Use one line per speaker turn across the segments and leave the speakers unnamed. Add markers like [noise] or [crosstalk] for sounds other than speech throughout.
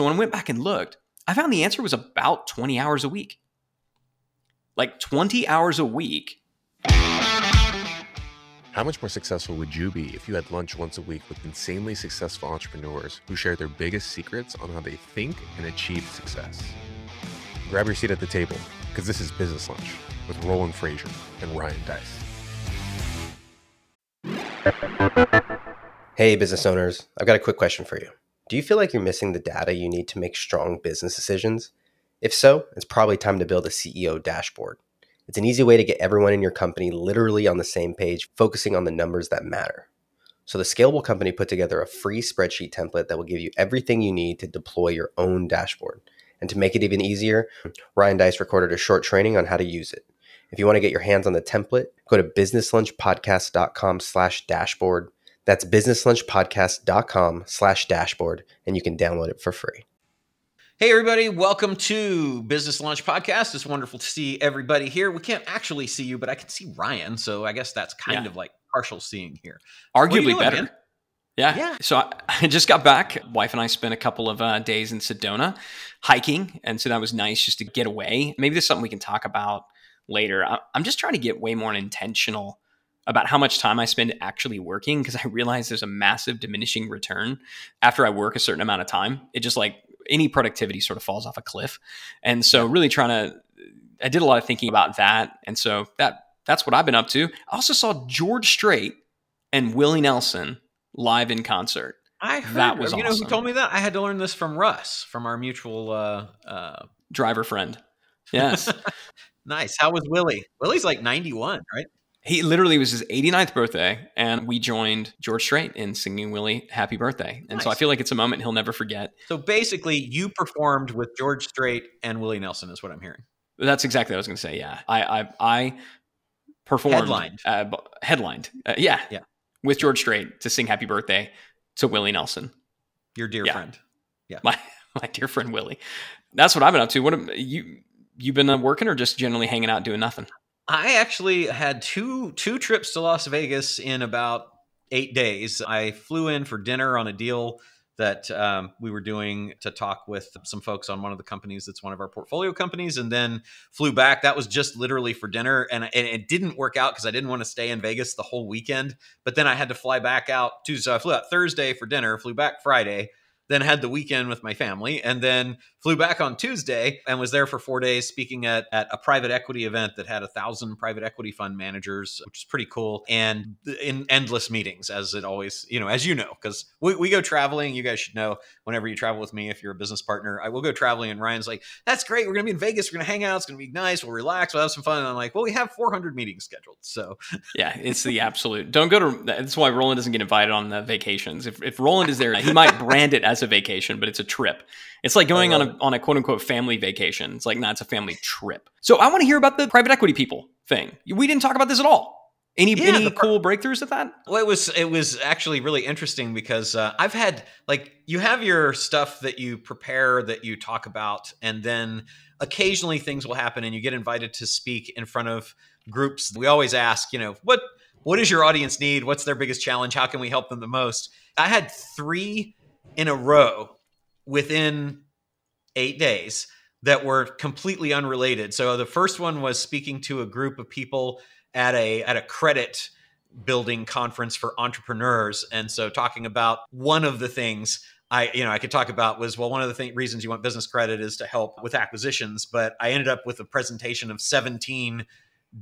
So when I went back and looked, I found the answer was about 20 hours a week. Like 20 hours a week.
How much more successful would you be if you had lunch once a week with insanely successful entrepreneurs who share their biggest secrets on how they think and achieve success? Grab your seat at the table because this is Business Lunch with Roland Frasier and Ryan
Deiss. Hey, business owners, I've got a quick question for you. Do you feel like you're missing the data you need to make strong business decisions? If so, it's probably time to build a CEO dashboard. It's an easy way to get everyone in your company literally on the same page, focusing on the numbers that matter. So, the Scalable Company put together a free spreadsheet template that will give you everything you need to deploy your own dashboard. And to make it even easier, Ryan Deiss recorded a short training on how to use it. If you want to get your hands on the template, go to businesslunchpodcast.com slash dashboard that's businesslunchpodcast.com slash dashboard, and you can download it for free.
Hey, everybody, welcome to Business Lunch Podcast. It's wonderful to see everybody here. We can't actually see you, but I can see Ryan. So I guess that's kind
Yeah.
of like partial seeing here.
Arguably
doing,
better.
man?
Yeah.
Yeah.
So I, [laughs] I just got back. Wife and I spent a couple of uh, days in Sedona hiking. And so that was nice just to get away. Maybe there's something we can talk about later. I, I'm just trying to get way more intentional about how much time I spend actually working because I realize there's a massive diminishing return after I work a certain amount of time. It just like any productivity sort of falls off a cliff. And so really trying to I did a lot of thinking about that. And so that that's what I've been up to. I also saw George Strait and Willie Nelson live in concert.
I heard
That was
you know
awesome.
who told me that? I had to learn this from Russ, from our mutual uh uh
Driver friend. [laughs] Yes.
nice. How was Willie? Willie's like 91, right?
He literally was his 89th birthday and we joined George Strait in singing Willie happy birthday. And so I feel like it's a moment he'll never forget.
So basically, you performed with George Strait and Willie Nelson, is what I'm hearing.
That's exactly what I was going to say. Yeah. I I, I performed
Headlined.
uh, headlined. Uh, yeah.
Yeah.
With George Strait to sing happy birthday to Willie Nelson.
Your dear
Yeah.
friend. Yeah.
My [laughs] my dear friend Willie. That's what I've been up to. What you you been uh, working or just generally hanging out doing nothing?
I actually had two two trips to Las Vegas in about eight days. I flew in for dinner on a deal that um, we were doing to talk with some folks on one of the companies that's one of our portfolio companies, and then flew back. That was just literally for dinner, and, and it didn't work out because I didn't want to stay in Vegas the whole weekend. But then I had to fly back out Tuesday. So I flew out Thursday for dinner, flew back Friday, then had the weekend with my family, and then flew back on Tuesday and was there for four days speaking at, at a private equity event that had a thousand private equity fund managers, which is pretty cool, and in endless meetings, as it always, you know, as you know, because we, we go traveling. You guys should know whenever you travel with me, if you're a business partner, I will go traveling, and Ryan's like, that's great. We're going to be in Vegas. We're going to hang out. It's going to be nice. We'll relax. We'll have some fun. And I'm like, well, we have 400 meetings scheduled. So [laughs]
Yeah, it's the absolute. Don't go to. That's why Roland doesn't get invited on the vacations. If, if Roland is there, he might brand it as a vacation, but it's a trip. It's like going on a on a quote unquote family vacation. It's like, nah, it's a family trip. So I want to hear about the private equity people thing. We didn't talk about this at all. Any
Yeah,
any cool breakthroughs at that?
Well, it was it was actually really interesting because uh, I've had like you have your stuff that you prepare that you talk about, and then occasionally things will happen, and you get invited to speak in front of groups. We always ask, you know, what what does your audience need? What's their biggest challenge? How can we help them the most? I had three in a row within eight days that were completely unrelated. So the first one was speaking to a group of people at a at a credit building conference for entrepreneurs and so talking about one of the things I you know I could talk about was well one of the th- reasons you want business credit is to help with acquisitions but I ended up with a presentation of 17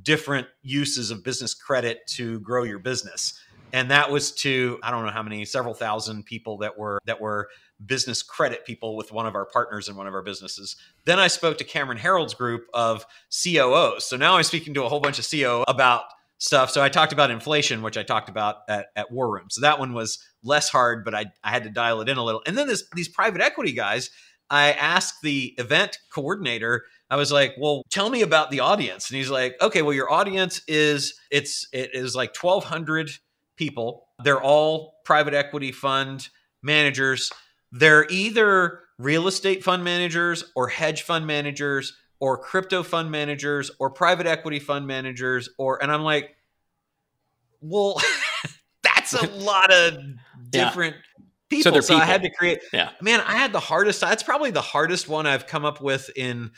different uses of business credit to grow your business and that was to I don't know how many several thousand people that were that were business credit people with one of our partners in one of our businesses then I spoke to Cameron Herold's group of COOs so now I'm speaking to a whole bunch of COO about stuff. So I talked about inflation, which I talked about at, at War Room. So that one was less hard, but I, I had to dial it in a little. And then this, these private equity guys, I asked the event coordinator, I was like, well, tell me about the audience. And he's like, okay, well, your audience is, it's, it is like 1200 people. They're all private equity fund managers. They're either real estate fund managers or hedge fund managers or crypto fund managers or private equity fund managers or and I'm like well [laughs] that's a [laughs] lot of different people.
So
So, I had to create.
Yeah.
man, I had the hardest. That's probably the hardest one I've come up with in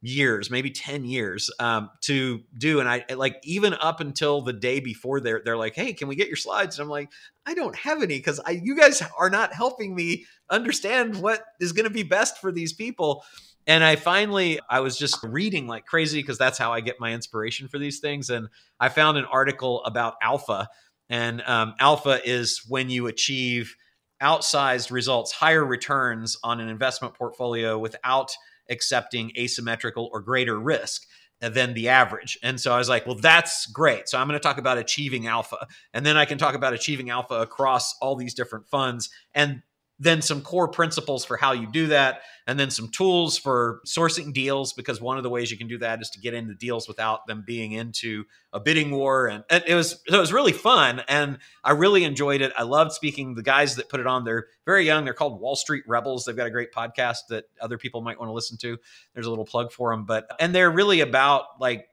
years, maybe ten years, um, to do. And I like even up until the day before, they're they're like, "Hey, can we get your slides?" And I'm like, "I don't have any because I you guys are not helping me understand what is going to be best for these people." And I finally, I was just reading like crazy because that's how I get my inspiration for these things. And I found an article about alpha, and um, alpha is when you achieve outsized results, higher returns on an investment portfolio without accepting asymmetrical or greater risk than the average. And so I was like, well, that's great. So I'm going to talk about achieving alpha. And then I can talk about achieving alpha across all these different funds and then some core principles for how you do that and then some tools for sourcing deals because one of the ways you can do that is to get into deals without them being into a bidding war and, and it was it was really fun and I really enjoyed it. I loved speaking. The guys that put it on, they're very young. They're called Wall Street Rebels. They've got a great podcast that other people might want to listen to. There's a little plug for them, but and they're really about like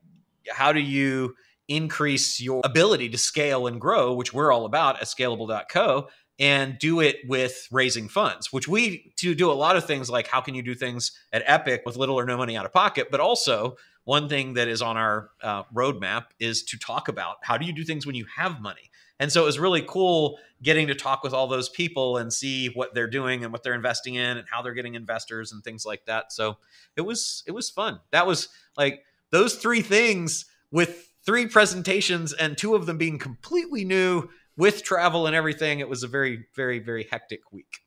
how do you increase your ability to scale and grow, which we're all about at scalable.co and do it with raising funds, which we to do a lot of things like how can you do things at Epic with little or no money out of pocket, but also one thing that is on our uh, roadmap is to talk about how do you do things when you have money. And so it was really cool getting to talk with all those people and see what they're doing and what they're investing in and how they're getting investors and things like that. So it was it was fun. That was like those three things with three presentations and two of them being completely new with travel and everything. It was a very very very hectic week.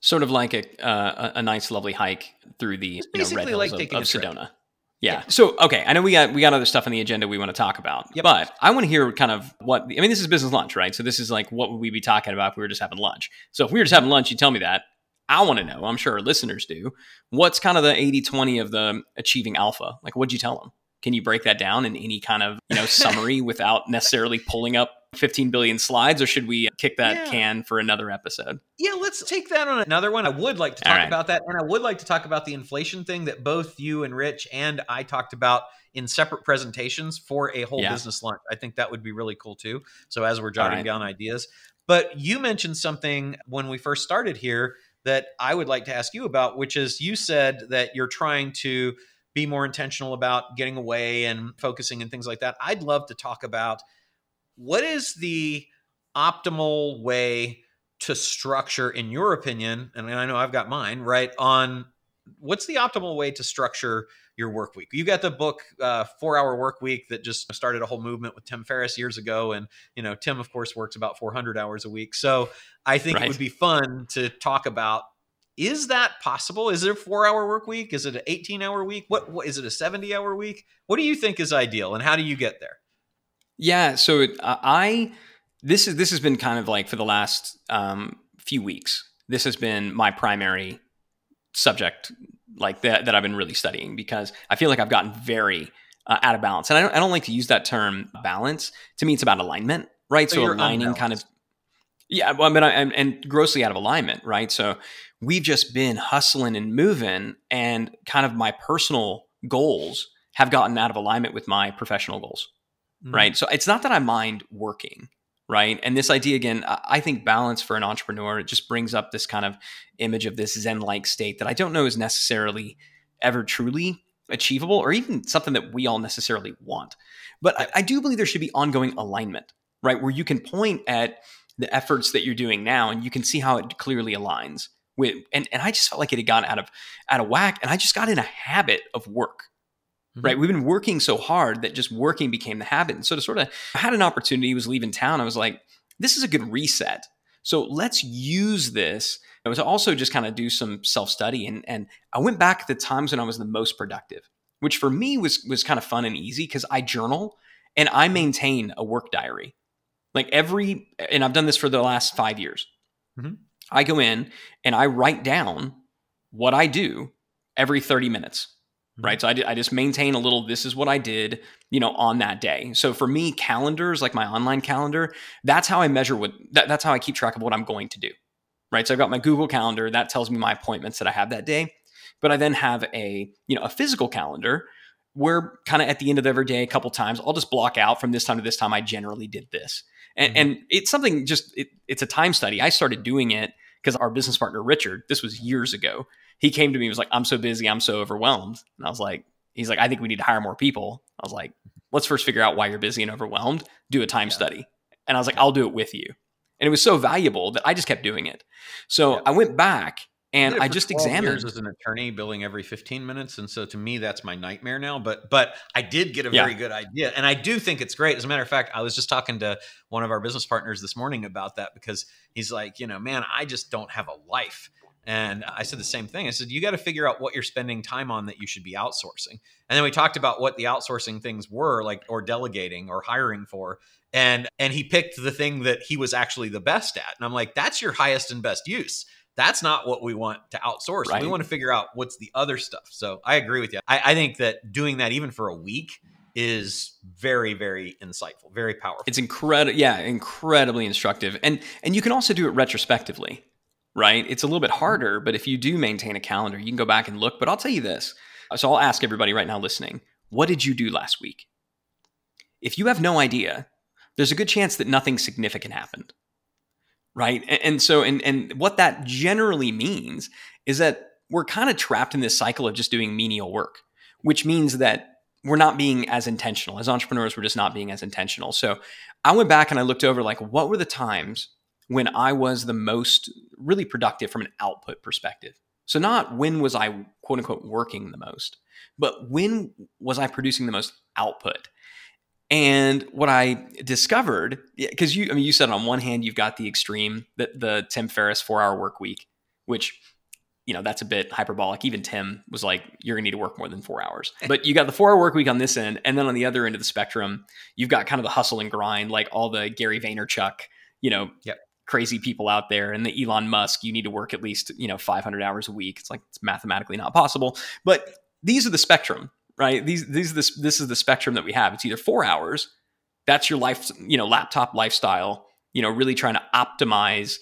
Sort of like a uh, a nice, lovely hike through the you know,
basically
red hills
like
of, of. Sedona. Yeah. So okay, I know we got we got other stuff on the agenda we want to talk about,
Yep.
but I want to hear kind of what I mean. This is business lunch, right? So this is like what would we be talking about if we were just having lunch? So if we were just having lunch, you tell me that. I want to know. I'm sure our listeners do. What's kind of the 80-20 of the achieving alpha? Like, what'd you tell them? Can you break that down in any kind of you know [laughs] summary without necessarily pulling up 15 billion slides, or should we kick that
Yeah.
can for another episode?
Yeah, let's take that on another one. I would like to talk
right.
about that. And I would like to talk about the inflation thing that both you and Rich and I talked about in separate presentations for a whole
Yeah.
business lunch. I think that would be really cool too. So as we're jotting
right.
down ideas. But you mentioned something when we first started here that I would like to ask you about, which is you said that you're trying to be more intentional about getting away and focusing and things like that. I'd love to talk about what is the optimal way to structure, in your opinion, and I know I've got mine, right? On what's the optimal way to structure your work week? You got the book uh, Four Hour Work Week that just started a whole movement with Tim Ferriss years ago, and you know Tim, of course, works about 400 hours a week. So I think
Right.
it would be fun to talk about. Is that possible? Is it a four-hour work week? Is it an 18-hour week? What, what is it? A 70-hour week? What do you think is ideal, and how do you get there?
Yeah. So it, uh, I this is this has been kind of like for the last um, few weeks. This has been my primary subject, like that that I've been really studying because I feel like I've gotten very uh, out of balance, and I don't, I don't like to use that term balance. To me, it's about alignment, right?
So
So,
you're
aligning kind of yeah, well, I mean, I, and, and grossly out of alignment, right? So we've just been hustling and moving, and kind of my personal goals have gotten out of alignment with my professional goals
Mhm.
right? So it's not that I mind working, right? And this idea again, I think balance for an entrepreneur it just brings up this kind of image of this zen-like state that I don't know is necessarily ever truly achievable or even something that we all necessarily want. But I, I do believe there should be ongoing alignment, right? Where you can point at the efforts that you're doing now and you can see how it clearly aligns with and, and I just felt like it had gotten out of out of whack and I just got in a habit of work right? We've been working so hard that just working became the habit. And so to sort of, I had an opportunity, was leaving town. I was like, this is a good reset. So let's use this. I was also just kind of do some self study, and and I went back to the times when I was the most productive, which for me was was kind of fun and easy because I journal and I maintain a work diary. Like every, and I've done this for the last five years.
Mhm.
I go in and I write down what I do every 30 minutes right? So I, I just maintain a little, this is what I did, you know, on that day. So for me, calendars, like my online calendar, that's how I measure what, that, that's how I keep track of what I'm going to do, right? So I've got my Google calendar that tells me my appointments that I have that day. But I then have a, you know, a physical calendar where kind of at the end of every day, a couple times, I'll just block out from this time to this time, I generally did this. And,
Mhm.
and it's something just, it, it's a time study. I started doing it because our business partner Richard, this was years ago, he came to me and was like, "I'm so busy, I'm so overwhelmed," and I was like, "He's like, I think we need to hire more people." I was like, "Let's first figure out why you're busy and overwhelmed. Do a time yeah. study," and I was like, "I'll do it with you." And it was so valuable that I just kept doing it. So yeah. I went back and I just examined
as an attorney billing every 15 minutes and so to me that's my nightmare now but but I did get a very yeah. good idea and I do think it's great as a matter of fact I was just talking to one of our business partners this morning about that because he's like you know man I just don't have a life and I said the same thing. I said, you got to figure out what you're spending time on that you should be outsourcing. And then we talked about what the outsourcing things were like, or delegating or hiring for. And, and he picked the thing that he was actually the best at. And I'm like, that's your highest and best use that's not what we want to outsource. Right. We want to figure out what's the other stuff. So I agree with you. I, I, think that doing that even for a week is very, very insightful, very powerful.
It's incredible. Yeah, incredibly instructive. And and you can also do it retrospectively, right? It's a little bit mm-hmm. harder, but if you do maintain a calendar, you can go back and look. But I'll tell you this. So I'll ask everybody right now listening, what did you do last week? If you have no idea, there's a good chance that nothing significant happened right? And, and so, and and what that generally means is that we're kind of trapped in this cycle of just doing menial work, which means that we're not being as intentional as entrepreneurs. We're just not being as intentional. So, I went back and I looked over like what were the times when I was the most really productive from an output perspective. So, not when was I quote unquote working the most, but when was I producing the most output? And what I discovered, because you, I mean, you said on one hand you've got the extreme, the, the Tim Ferriss four-hour work week, which you know that's a bit hyperbolic. Even Tim was like, "You're gonna need to work more than four hours." [laughs] But you got the four-hour work week on this end, and then on the other end of the spectrum, you've got kind of the hustle and grind, like all the Gary Vaynerchuk, you know, yep. Crazy people out there, and the Elon Musk. You need to work at least you know 500 hours a week. It's like it's mathematically not possible, but these are the spectrum right? These these this this is the spectrum that we have. It's either four hours, that's your life, you know, laptop lifestyle, you know, really trying to optimize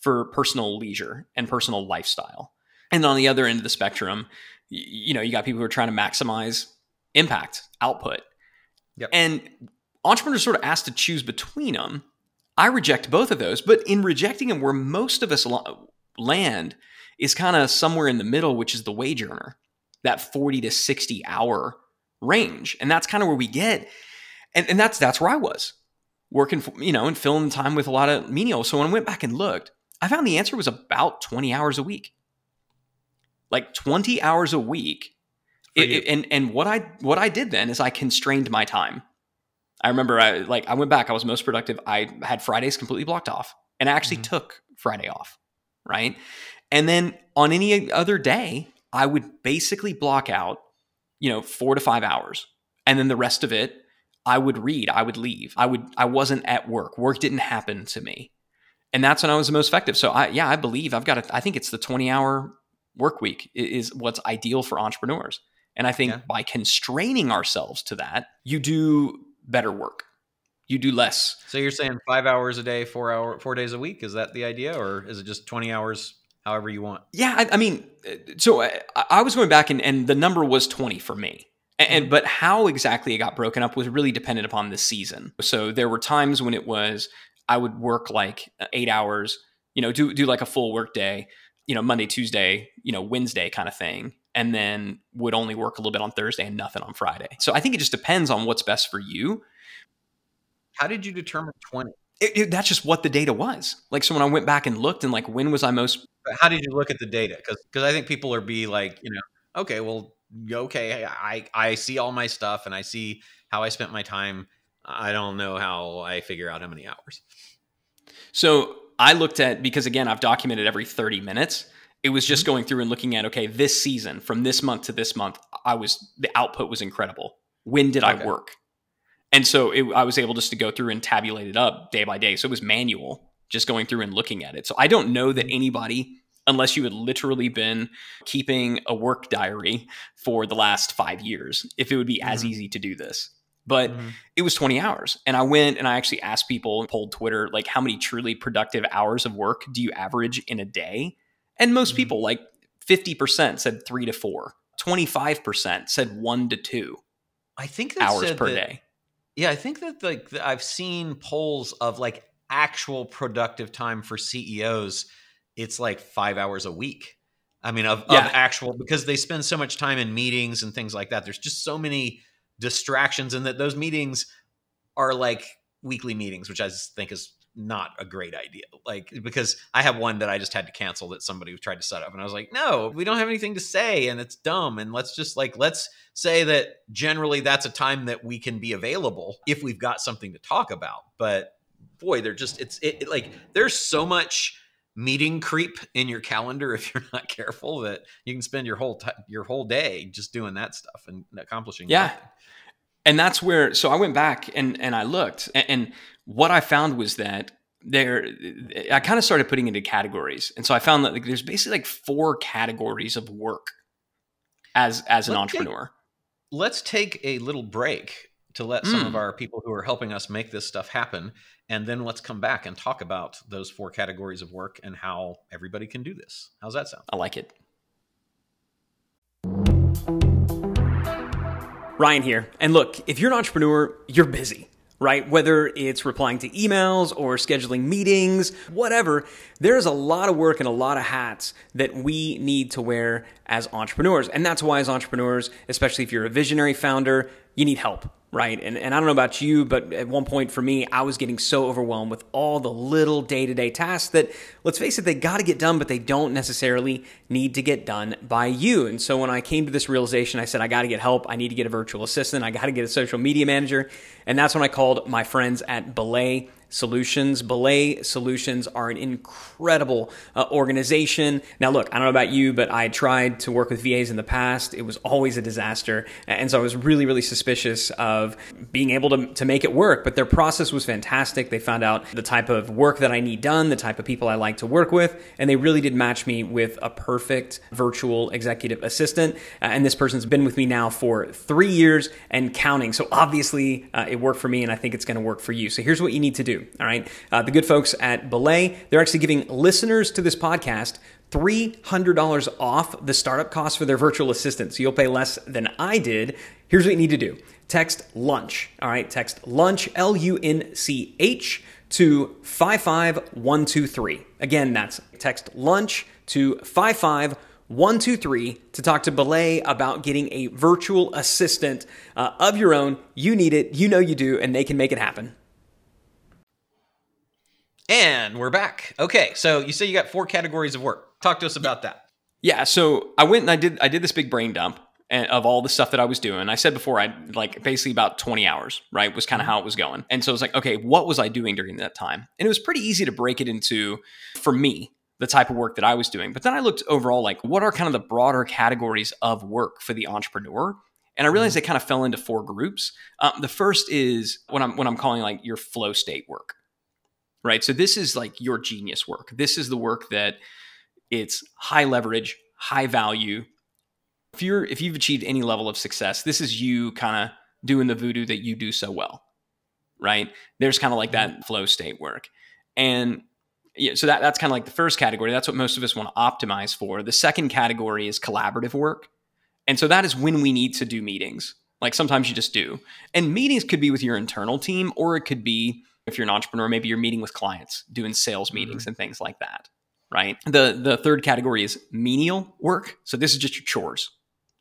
for personal leisure and personal lifestyle. And on the other end of the spectrum, you know, you got people who are trying to maximize impact, output. Yep. And entrepreneurs sort of asked to choose between them. I reject both of those, but in rejecting them, where most of us land is kind of somewhere in the middle, which is the wage earner that 40 to 60 hour range. And that's kind of where we get. And, and that's that's where I was working, for, you know, and filling time with a lot of menial. So when I went back and looked, I found the answer was about 20 hours a week. Like 20 hours a week. It, it, and and what I what I did then is I constrained my time. I remember I like I went back, I was most productive. I had Fridays completely blocked off. And I actually mm-hmm. took Friday off. Right. And then on any other day, I would basically block out, you know, four to five hours. And then the rest of it, I would read, I would leave. I would I wasn't at work. Work didn't happen to me. And that's when I was the most effective. So I yeah, I believe I've got a, I think it's the 20 hour work week is what's ideal for entrepreneurs. And I think yeah. by constraining ourselves to that, you do better work. You do less.
So you're saying five hours a day, four hour, four days a week. Is that the idea, or is it just 20 hours however you want.
Yeah, I, I mean, uh, so uh, I, I, was going back and, and the number was 20 for me. And, and, but how exactly it got broken up was really dependent upon the season. So there were times when it was I would work like uh, eight hours, you know, do do like a full work day, you know, Monday, Tuesday, you know, Wednesday kind of thing, and then would only work a little bit on Thursday and nothing on Friday. So I think it just depends on what's best for you.
How did you determine 20?
It, it, that's just what the data was. Like, so when I went back and looked and like, when was I most
how did you look at the data? Because because I think people are be like, you know, okay, well, okay, I I see all my stuff and I see how I spent my time. I don't know how I figure out how many hours.
So I looked at because again, I've documented every 30 minutes. It was just mm-hmm. going through and looking at okay, this season from this month to this month, I was the output was incredible. When did okay. I work? And so it, I was able just to go through and tabulate it up day by day. So it was manual just going through and looking at it. So I don't know that anybody, unless you had literally been keeping a work diary for the last five years, if it would be mm-hmm. as easy to do this. But mm-hmm. it was 20 hours. And I went and I actually asked people, polled Twitter, like, how many truly productive hours of work do you average in a day? And most mm-hmm. people, like 50% said three to four, 25% said one to two.
I think
hours per
that,
day.
Yeah, I think that like I've seen polls of like actual productive time for CEOs it's like five hours a week. I mean, of,
Yeah.
of actual because they spend so much time in meetings and things like that. There's just so many distractions, and that those meetings are like weekly meetings, which I just think is not a great idea. Like because I have one that I just had to cancel that somebody tried to set up, and I was like, no, we don't have anything to say, and it's dumb, and let's just like let's say that generally that's a time that we can be available if we've got something to talk about. But boy, they're just it's it, it- like there's so much meeting creep in your calendar if you're not careful that you can spend your whole ti your whole day just doing that stuff and accomplishing
Yeah.
nothing.
And that's where so i went back and and i looked and, and what i found was that there i kind of started putting into categories. And so i found that like, there's basically like four categories of work as as an
Let's take-
entrepreneur.
let's take a little break to let some
Mm.
of our people who are helping us make this stuff happen and then let's come back and talk about those four categories of work and how everybody can do this. How's that sound?
I like it Ryan here. And look, if you're an entrepreneur, you're busy, right? Whether it's replying to emails or scheduling meetings, whatever, there's a lot of work and a lot of hats that we need to wear as entrepreneurs. And that's why, as entrepreneurs, especially if you're a visionary founder, you need help. Right. And, and I don't know about you, but at one point for me, I was getting so overwhelmed with all the little day to day tasks that, let's face it, they got to get done, but they don't necessarily need to get done by you. And so when I came to this realization, I said, I got to get help. I need to get a virtual assistant. I got to get a social media manager. And that's when I called my friends at Belay Solutions. Belay Solutions are an incredible uh, organization. Now, look, I don't know about you, but I tried to work with VAs in the past. It was always a disaster. And so I was really, really suspicious of being able to, to make it work. But their process was fantastic. They found out the type of work that I need done, the type of people I like to work with, and they really did match me with a perfect virtual executive assistant. Uh, and this person's been with me now for three years and counting. So obviously, uh, it worked for me, and I think it's going to work for you. So here's what you need to do. All right. Uh, the good folks at Belay, they're actually giving listeners to this podcast $300 off the startup cost for their virtual assistant. So you'll pay less than I did. Here's what you need to do text lunch. All right. Text lunch, L U N C H, to 55123. Again, that's text lunch to 55123 to talk to Belay about getting a virtual assistant uh, of your own. You need it. You know you do, and they can make it happen.
And we're back okay so you say you got four categories of work talk to us about that
Yeah, so I went and I did I did this big brain dump eh, of all the stuff that I was doing. I said before I like basically about 20 hours, right? Was kind of mm-hmm. how it was going. And so it was like, okay, what was I doing during that time? And it was pretty easy to break it into for me, the type of work that I was doing. But then I looked overall like what are kind of the broader categories of work for the entrepreneur? And I realized mm-hmm. they kind of fell into four groups. Um, the first is what I'm what I'm calling like your flow state work. Right? So this is like your genius work. This is the work that it's high leverage, high value. If you're if you've achieved any level of success, this is you kind of doing the voodoo that you do so well. Right? There's kind of like that mm-hmm. flow state work. And yeah, so that, that's kind of like the first category. That's what most of us want to optimize for. The second category is collaborative work. And so that is when we need to do meetings. Like sometimes you just do. And meetings could be with your internal team, or it could be if you're an entrepreneur, maybe you're meeting with clients, doing sales meetings and things like that right? The the third category is menial work. So this is just your chores,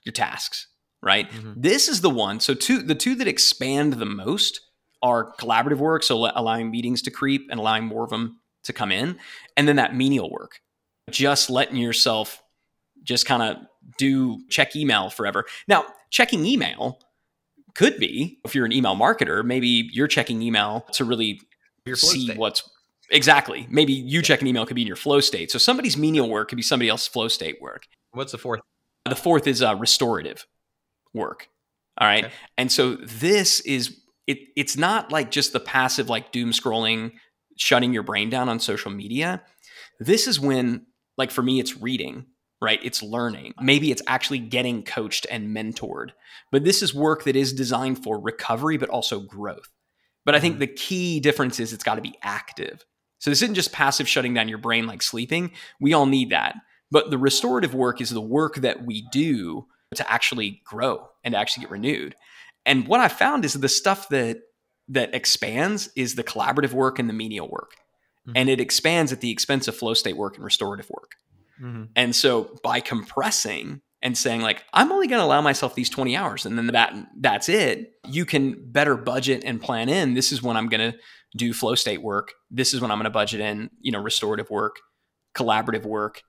your tasks, right?
Mhm.
This is the one. So two the two that expand the most are collaborative work, so allowing meetings to creep and allowing more of them to come in, and then that menial work, just letting yourself just kind of do check email forever. Now, checking email could be if you're an email marketer, maybe you're checking email to really see
state.
what's exactly. Maybe you check an email could be in your flow state. So somebody's menial work could be somebody else's flow state work.
what's the fourth
The fourth is uh, restorative work. All right,
Okay.
and so this is it. It's not like just the passive like doom scrolling, shutting your brain down on social media. This is when, like for me, it's reading. Right, it's learning. Maybe it's actually getting coached and mentored. But this is work that is designed for recovery, but also growth. But I think the key difference is it's got to be active. So this isn't just passive shutting down your brain like sleeping. We all need that. But the restorative work is the work that we do to actually grow and to actually get renewed. And what I found is the stuff that that expands is the collaborative work and the menial work. mm-hmm. and it expands at the expense of flow state work and restorative work. Mm-hmm. And so by compressing and saying like I'm only going to allow myself these 20 hours and then that that's it, you can better budget and plan in this is when I'm going to do flow state work. This is when I'm going to budget in, you know, restorative work, collaborative work,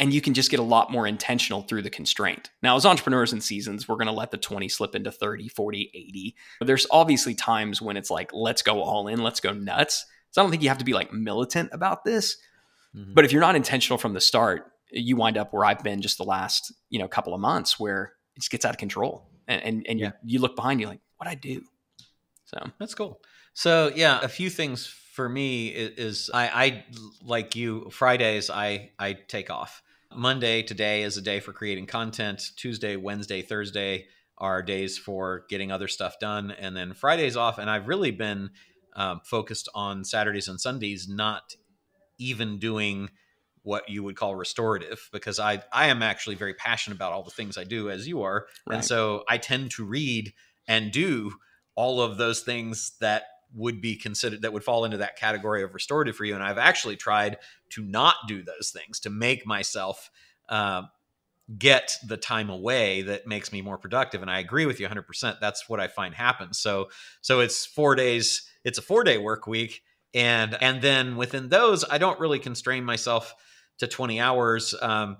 and you can just get a lot more intentional through the constraint. Now, as entrepreneurs in seasons, we're going to let the 20 slip into 30, 40, 80. There's obviously times when it's like, let's go all in, let's go nuts. So I don't think you have to be like militant about this. Mm-hmm. But if you're not intentional from the start, you wind up where I've been just the last, you know, couple of months where it just gets out of control. And and, and yeah. you, you look behind you like, what I do? So
that's cool. So yeah, a few things for me is, is I, I like you Fridays I I take off. Monday today is a day for creating content. Tuesday, Wednesday, Thursday are days for getting other stuff done, and then Fridays off. And I've really been um, focused on Saturdays and Sundays, not even doing what you would call restorative because I I am actually very passionate about all the things I do as you are, right. and so I tend to read and do all of those things that would be considered that would fall into that category of restorative for you. And I've actually tried to not do those things to make myself uh, get the time away that makes me more productive. And I agree with you 100%. That's what I find happens. So, so it's four days, it's a four day work week. And, and then within those, I don't really constrain myself to 20 hours. Um,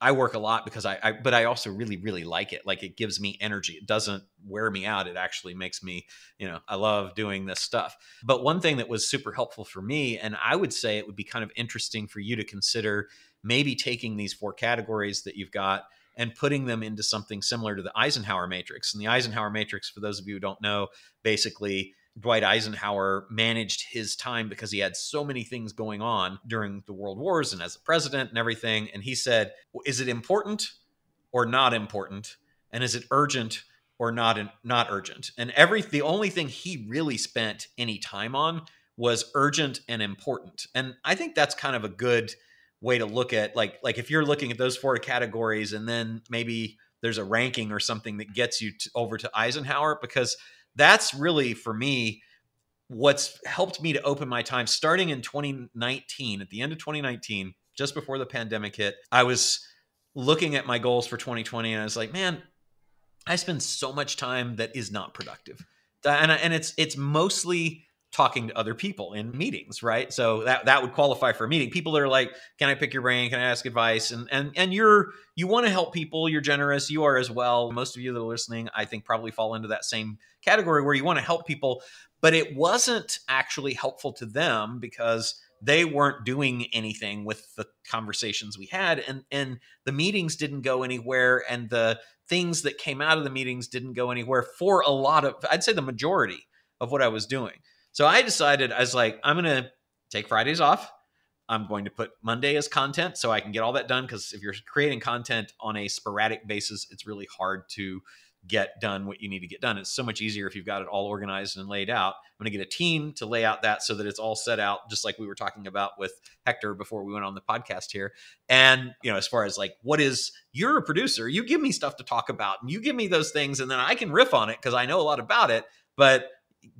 I work a lot because I, I, but I also really, really like it. Like it gives me energy. It doesn't wear me out. It actually makes me, you know, I love doing this stuff. But one thing that was super helpful for me, and I would say it would be kind of interesting for you to consider maybe taking these four categories that you've got and putting them into something similar to the Eisenhower matrix. And the Eisenhower matrix, for those of you who don't know, basically Dwight Eisenhower managed his time because he had so many things going on during the world wars and as a president and everything. And he said, Is it important or not important? And is it urgent or not not urgent? And every the only thing he really spent any time on was urgent and important. And I think that's kind of a good way to look at like like if you're looking at those four categories and then maybe there's a ranking or something that gets you to, over to Eisenhower because that's really for me what's helped me to open my time. Starting in 2019 at the end of 2019 just before the pandemic hit i was looking at my goals for 2020 and i was like man i spend so much time that is not productive. And, and it's it's mostly talking to other people in meetings right? So that that would qualify for a meeting. People that are like can i pick your brain? Can i ask advice? And and and you're you want to help people. You're generous. You are as well. Most of you that are listening i think probably fall into that same category where you want to help people but it wasn't actually helpful to them because they weren't doing anything with the conversations we had and and the meetings didn't go anywhere and the things that came out of the meetings didn't go anywhere for a lot of I'd say the majority of what I was doing. So I decided I was like, I'm going to take Fridays off. I'm going to put Monday as content so I can get all that done. Because if you're creating content on a sporadic basis, it's really hard to get done what you need to get done. It's so much easier if you've got it all organized and laid out. I'm going to get a team to lay out that so that it's all set out, just like we were talking about with Hector before we went on the podcast here. And, you know, as far as like, what is, you're a producer, you give me stuff to talk about and you give me those things and then I can riff on it because I know a lot about it. But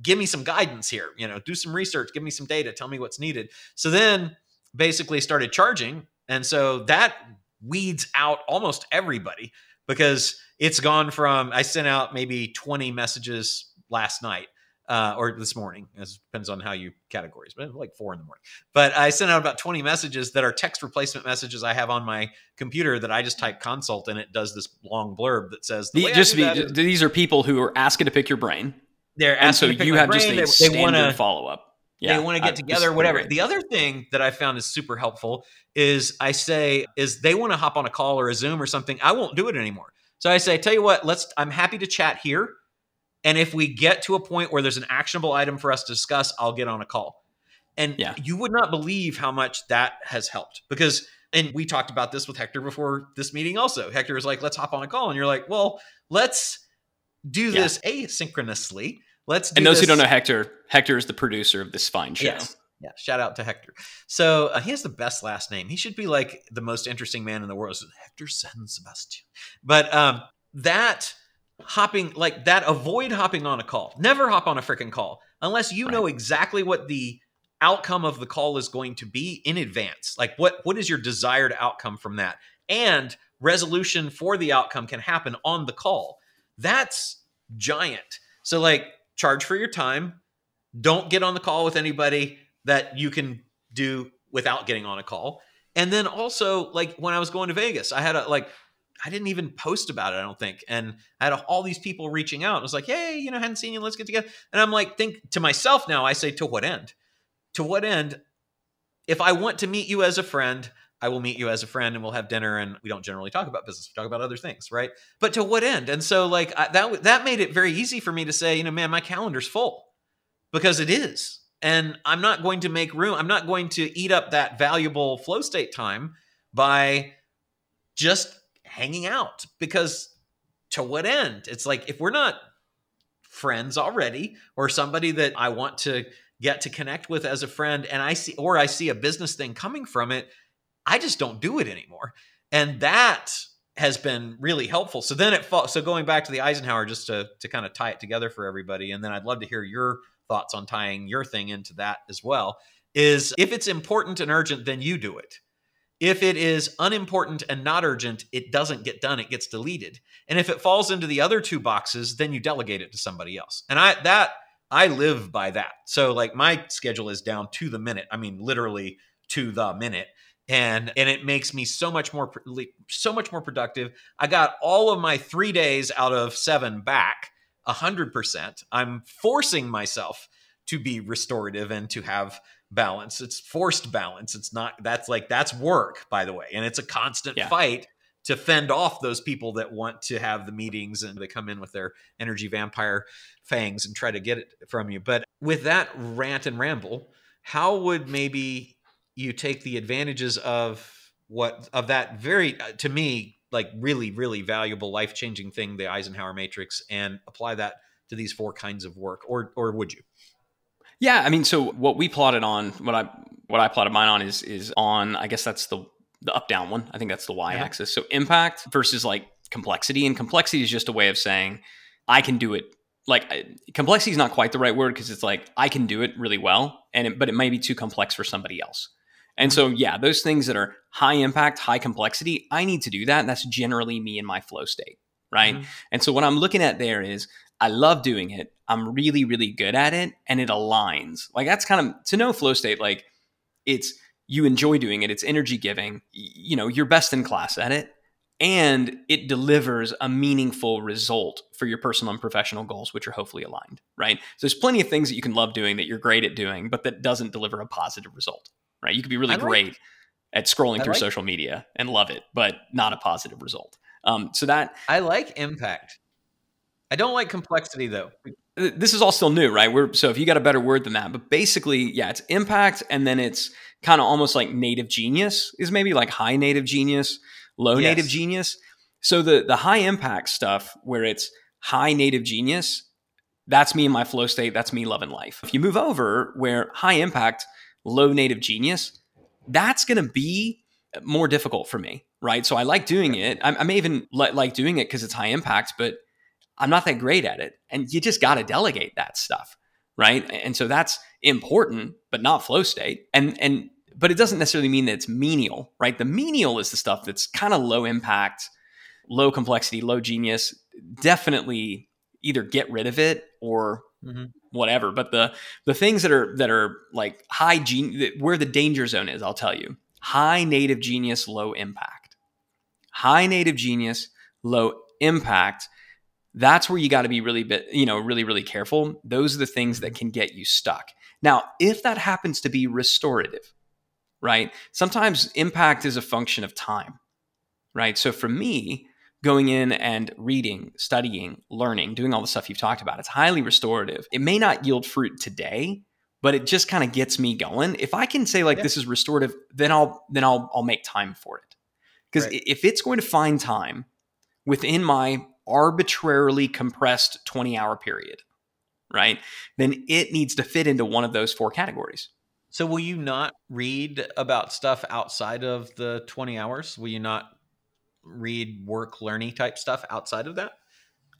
give me some guidance here, you know, do some research, give me some data, tell me what's needed. So then basically started charging. And so that weeds out almost everybody because it's gone from I sent out maybe 20 messages last night uh, or this morning. As it depends on how you categories, but like four in the morning. But I sent out about 20 messages that are text replacement messages I have on my computer that I just type consult and it does this long blurb that says
the, just be, these are people who are asking to pick your brain.
They're asking
and so you have brain. just a they, standard they follow up.
Yeah, they want to get together, whatever. The other thing that I found is super helpful is I say is they want to hop on a call or a Zoom or something. I won't do it anymore. So I say, tell you what, let's. I'm happy to chat here, and if we get to a point where there's an actionable item for us to discuss, I'll get on a call. And yeah. you would not believe how much that has helped because, and we talked about this with Hector before this meeting. Also, Hector was like, let's hop on a call, and you're like, well, let's do this asynchronously. Let's.
and those
this.
who don't know Hector, Hector is the producer of this fine show.
Yes. Yeah, shout out to Hector. So uh, he has the best last name. He should be like the most interesting man in the world. Hector San Sebastian. But um, that hopping, like that, avoid hopping on a call. Never hop on a freaking call unless you right. know exactly what the outcome of the call is going to be in advance. Like what what is your desired outcome from that? And resolution for the outcome can happen on the call. That's giant. So like charge for your time. Don't get on the call with anybody that you can do without getting on a call. And then also like when I was going to Vegas, I had a like I didn't even post about it, I don't think. And I had all these people reaching out. I was like, hey, you know, hadn't seen you, let's get together. And I'm like, think to myself now, I say, to what end? To what end? If I want to meet you as a friend, I will meet you as a friend and we'll have dinner and we don't generally talk about business. We talk about other things, right? But to what end? And so like I, that that made it very easy for me to say, you know, man, my calendar's full because it is. And I'm not going to make room. I'm not going to eat up that valuable flow state time by just hanging out because to what end? It's like if we're not friends already or somebody that I want to get to connect with as a friend and I see or I see a business thing coming from it, I just don't do it anymore. And that has been really helpful. So then it so going back to the Eisenhower just to to kind of tie it together for everybody and then I'd love to hear your thoughts on tying your thing into that as well is if it's important and urgent then you do it if it is unimportant and not urgent, it doesn't get done, it gets deleted. And if it falls into the other two boxes, then you delegate it to somebody else. And I that I live by that. So like my schedule is down to the minute. I mean literally to the minute. And and it makes me so much more so much more productive. I got all of my 3 days out of 7 back 100%. I'm forcing myself to be restorative and to have balance. It's forced balance. It's not that's like that's work, by the way. And it's a constant yeah. fight to fend off those people that want to have the meetings and they come in with their energy vampire fangs and try to get it from you. But with that rant and ramble, how would maybe you take the advantages of what of that very uh, to me like really really valuable life-changing thing the Eisenhower matrix and apply that to these four kinds of work or or would you?
Yeah, I mean, so what we plotted on, what I what I plotted mine on is is on. I guess that's the the up down one. I think that's the y yeah. axis. So impact versus like complexity, and complexity is just a way of saying I can do it. Like complexity is not quite the right word because it's like I can do it really well, and it, but it may be too complex for somebody else. And so, yeah, those things that are high impact, high complexity, I need to do that. And that's generally me in my flow state. Right. Mm-hmm. And so, what I'm looking at there is I love doing it. I'm really, really good at it and it aligns. Like that's kind of to know flow state, like it's you enjoy doing it, it's energy giving, you know, you're best in class at it, and it delivers a meaningful result for your personal and professional goals, which are hopefully aligned, right? So there's plenty of things that you can love doing that you're great at doing, but that doesn't deliver a positive result, right? You could be really like, great at scrolling I through like, social media and love it, but not a positive result. Um, so that
I like impact. I don't like complexity though.
This is all still new, right? We're so if you got a better word than that, but basically, yeah, it's impact, and then it's kind of almost like native genius is maybe like high native genius, low yes. native genius. So the the high impact stuff where it's high native genius, that's me in my flow state. That's me loving life. If you move over where high impact, low native genius, that's going to be more difficult for me, right? So I like doing it. I, I may even li- like doing it because it's high impact, but I'm not that great at it. And you just got to delegate that stuff. Right. And so that's important, but not flow state. And, and, but it doesn't necessarily mean that it's menial, right? The menial is the stuff that's kind of low impact, low complexity, low genius. Definitely either get rid of it or mm-hmm. Whatever. But the the things that are that are like high genius, where the danger zone is, I'll tell you: high native genius, low impact. High native genius, low impact that's where you got to be really bit, you know, really, really careful. Those are the things that can get you stuck. Now, if that happens to be restorative, right? Sometimes impact is a function of time, right? So for me, going in and reading, studying, learning, doing all the stuff you've talked about, it's highly restorative. It may not yield fruit today, but it just kind of gets me going. If I can say like yeah. this is restorative, then I'll then I'll I'll make time for it. Because right. if it's going to find time within my arbitrarily compressed 20 hour period, right? Then it needs to fit into one of those four categories.
So, will you not read about stuff outside of the 20 hours? Will you not read work learning type stuff outside of that?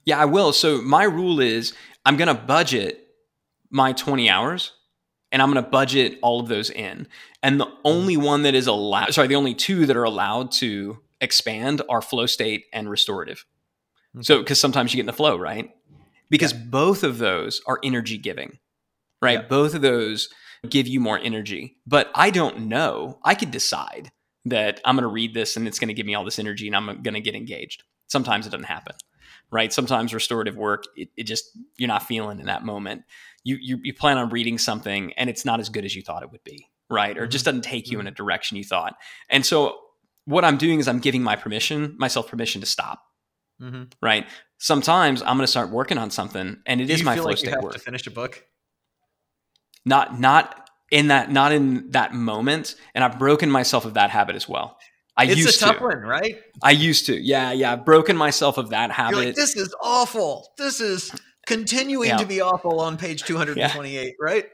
Yeah, I will. So, my rule is I'm going to budget my 20 hours and I'm going to budget all of those in. And the only one that is allowed, sorry, the only two that are allowed to expand are flow state and restorative. Okay. So, because sometimes you get in the flow, right? Because yeah. both of those are energy giving, right? Yeah. Both of those give you more energy. But I don't know. I could decide that I'm going to read this and it's going to give me all this energy and I'm going to get engaged. Sometimes it doesn't happen, right? Sometimes restorative work, it, it just, you're not feeling in that moment. You, you, you plan on reading something and it's not as good as you thought it would be, right? Or mm-hmm. just doesn't take you mm-hmm. in a direction you thought. And so what I'm doing is I'm giving my permission, myself permission to stop. Mm-hmm. Right. Sometimes I'm going to start working on something, and it
Do
is my
flow
like
state
work.
To finish a book.
Not not in that not in that moment, and I've broken myself of that habit as well. I
it's
used
a tough
to.
one, right?
I used to. Yeah, yeah. I've broken myself of that habit.
Like, this is awful. This is continuing yeah. to be awful on page 228, yeah. right?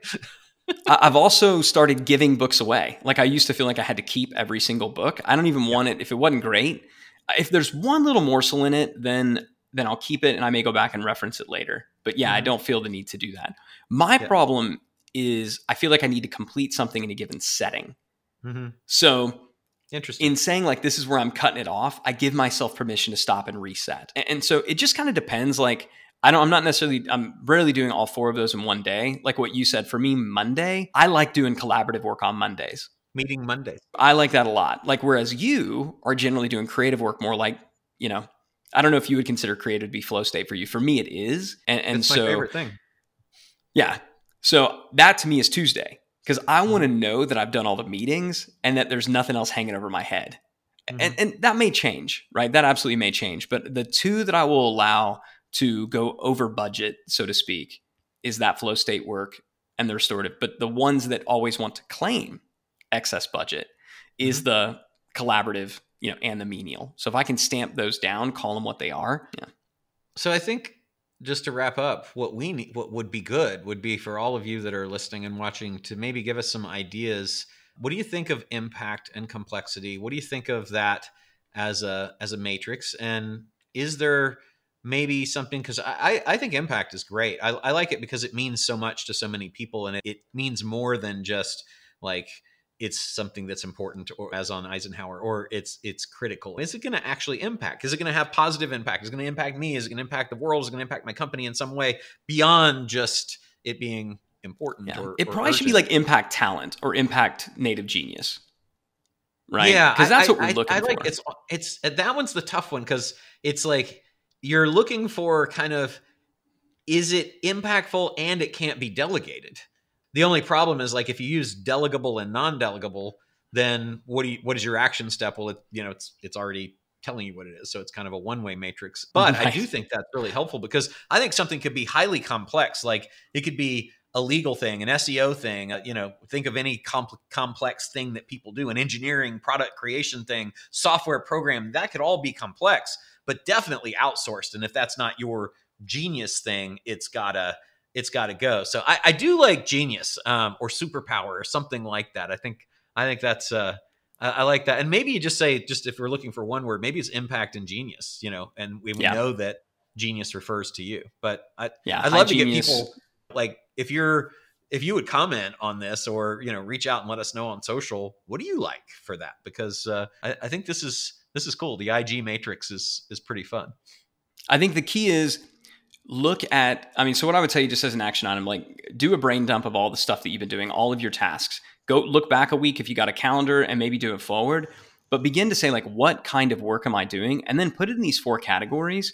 I've also started giving books away. Like I used to feel like I had to keep every single book. I don't even yeah. want it if it wasn't great. If there's one little morsel in it, then then I'll keep it and I may go back and reference it later. But yeah, mm-hmm. I don't feel the need to do that. My problem is I feel like I need to complete something in a given setting. Mm-hmm. So
Interesting.
In saying like this is where I'm cutting it off, I give myself permission to stop and reset. And, and so it just kind of depends. Like I don't, I'm not necessarily, I'm rarely doing all four of those in one day. Like what you said, for me, Monday, I like doing collaborative work on Mondays.
Meeting Mondays.
I like that a lot. Like, whereas you are generally doing creative work more like, you know, I don't know if you would consider creative to be flow state for you. For me, it is. And, and
it's
so,
favorite thing.
Yeah. So that to me is Tuesday because I want to mm-hmm. know that I've done all the meetings and that there's nothing else hanging over my head. Mm-hmm. And, and that may change, right? That absolutely may change. But the two that I will allow to go over budget, so to speak, is that flow state work and the restorative. But the ones that always want to claim excess budget is mm-hmm. the collaborative, you know, and the menial. So if I can stamp those down, call them what they are. Yeah.
So I think just to wrap up, what we need, what would be good would be for all of you that are listening and watching to maybe give us some ideas. What do you think of impact and complexity? What do you think of that as a as a matrix? And is there maybe something because I, I think impact is great. I, I like it because it means so much to so many people and it, it means more than just like it's something that's important or as on Eisenhower or it's it's critical. Is it going to actually impact? Is it going to have positive impact? Is it going to impact me? Is it going to impact the world? Is it going to impact my company in some way beyond just it being important?
Yeah.
Or,
it
or
probably
urgent?
should be like impact talent or impact native genius. Right?
Yeah,
because that's
I,
what we're
I,
looking
I like
for.
it's it's that one's the tough one because it's like you're looking for kind of is it impactful and it can't be delegated. The only problem is like if you use delegable and non-delegable, then what do you what is your action step? Well, it, you know, it's it's already telling you what it is. So it's kind of a one-way matrix. But I do think that's really helpful because I think something could be highly complex. Like it could be a legal thing, an SEO thing, uh, you know, think of any compl- complex thing that people do, an engineering product creation thing, software program, that could all be complex but definitely outsourced. And if that's not your genius thing, it's gotta it's gotta go. So I, I do like genius um, or superpower or something like that. I think I think that's uh, I, I, like that. And maybe you just say just if we're looking for one word, maybe it's impact and genius. You know, and we, we yeah. know that genius refers to you. But I
yeah,
I'd love to genius. get people like if you're if you would comment on this or you know reach out and let us know on social what do you like for that because uh, I, I think this is this is cool. The IG matrix is is pretty fun.
I think the key is look at i mean so what i would tell you just as an action item like do a brain dump of all the stuff that you've been doing all of your tasks go look back a week if you got a calendar and maybe do it forward but begin to say like what kind of work am i doing and then put it in these four categories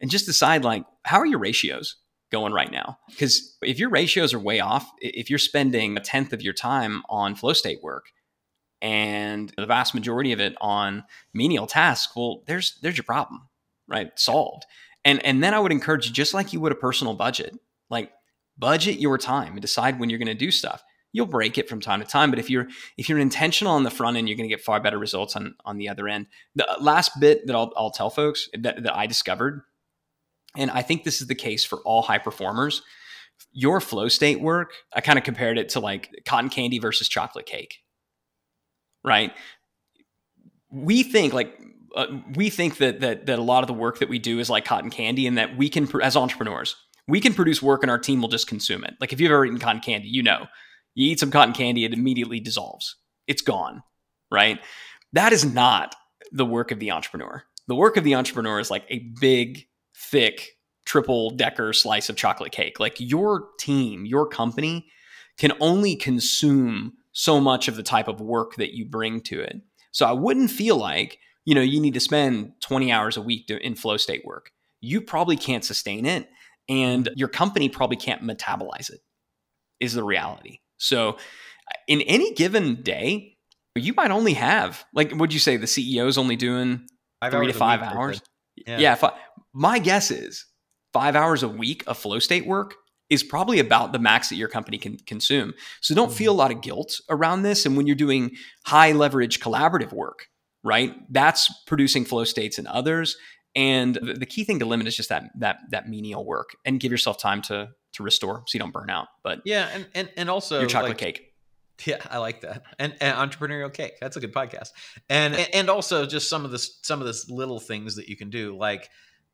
and just decide like how are your ratios going right now because if your ratios are way off if you're spending a tenth of your time on flow state work and the vast majority of it on menial tasks, well, there's there's your problem, right? Solved. And and then I would encourage you, just like you would a personal budget, like budget your time and decide when you're going to do stuff. You'll break it from time to time, but if you're if you're intentional on the front end, you're going to get far better results on on the other end. The last bit that I'll, I'll tell folks that, that I discovered, and I think this is the case for all high performers. Your flow state work, I kind of compared it to like cotton candy versus chocolate cake right? We think like uh, we think that that that a lot of the work that we do is like cotton candy, and that we can, as entrepreneurs, we can produce work, and our team will just consume it. Like if you've ever eaten cotton candy, you know, You eat some cotton candy, it immediately dissolves. It's gone, right? That is not the work of the entrepreneur. The work of the entrepreneur is like a big, thick, triple decker slice of chocolate cake. Like your team, your company can only consume so much of the type of work that you bring to it. So I wouldn't feel like, you know, you need to spend 20 hours a week in flow state work. You probably can't sustain it and your company probably can't metabolize it. Is the reality. So in any given day, you might only have like would you say the CEO is only doing five three to five hours? Yeah. yeah my guess is five hours a week of flow state work is probably about the max that your company can consume. So don't mm-hmm. feel a lot of guilt around this. And when you're doing high leverage collaborative work, right, that's producing flow states in others. And the, the key thing to limit is just that that that menial work and give yourself time to to restore so you don't burn out. But
yeah, and and, and also
your chocolate like, cake.
Yeah, I like that. And, and, entrepreneurial cake. That's a good podcast. And and also just some of this some of this little things that you can do like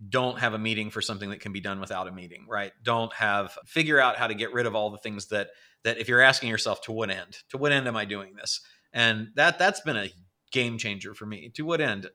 don't have a meeting for something that can be done without a meeting, right? Don't have figure out how to get rid of all the things that that if you're asking yourself to what end? To what end am I doing this? And that that's been a game changer for me. To what end?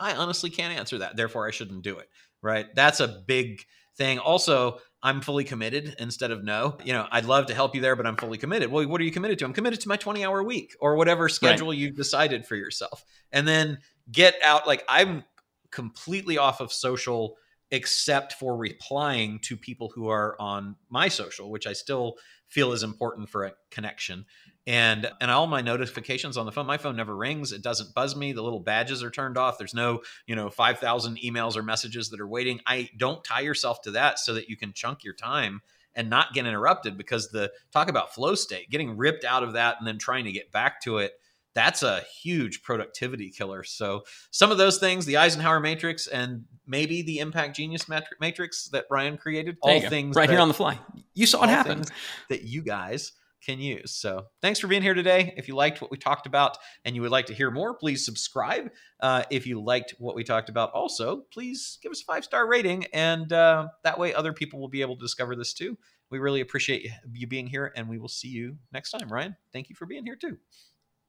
I honestly can't answer that. Therefore I shouldn't do it, right? That's a big thing. Also, I'm fully committed instead of no. You know, I'd love to help you there, but I'm fully committed. Well, what are you committed to? I'm committed to my 20 hour week or whatever schedule right. you've decided for yourself. And then get out. Like, I'm completely off of social except for replying to people who are on my social, which I still feel is important for a connection. And and all my notifications on the phone, my phone never rings. It doesn't buzz me. The little badges are turned off. There's no, you know, 5,000 emails or messages that are waiting. I don't tie yourself to that so that you can chunk your time and not get interrupted because the talk about flow state, getting ripped out of that and then trying to get back to it that's a huge productivity killer. So some of those things, the Eisenhower matrix and maybe the impact genius matrix that brian created, all things
right that, here on the fly. You saw it happen
that you guys can use. So thanks for being here today. If you liked what we talked about and you would like to hear more, please subscribe. Uh, if you liked what we talked about, also please give us a five star rating, and uh, that way other people will be able to discover this too. We really appreciate you being here, and we will see you next time. Ryan, thank you for being here too.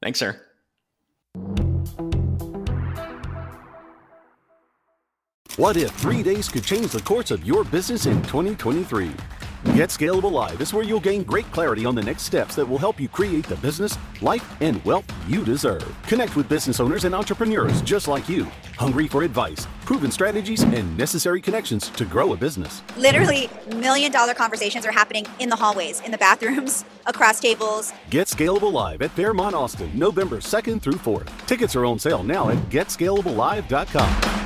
Thanks, sir.
What if three days could change the course of your business in 2023? Get Scalable Live is where you'll gain great clarity on the next steps that will help you create the business, life, and wealth you deserve. Connect with business owners and entrepreneurs just like you, hungry for advice, proven strategies, and necessary connections to grow a business.
Literally, million dollar conversations are happening in the hallways, in the bathrooms, [laughs] across tables.
Get Scalable Live at Fairmont Austin, November 2nd through 4th. Tickets are on sale now at getscalablelive.com.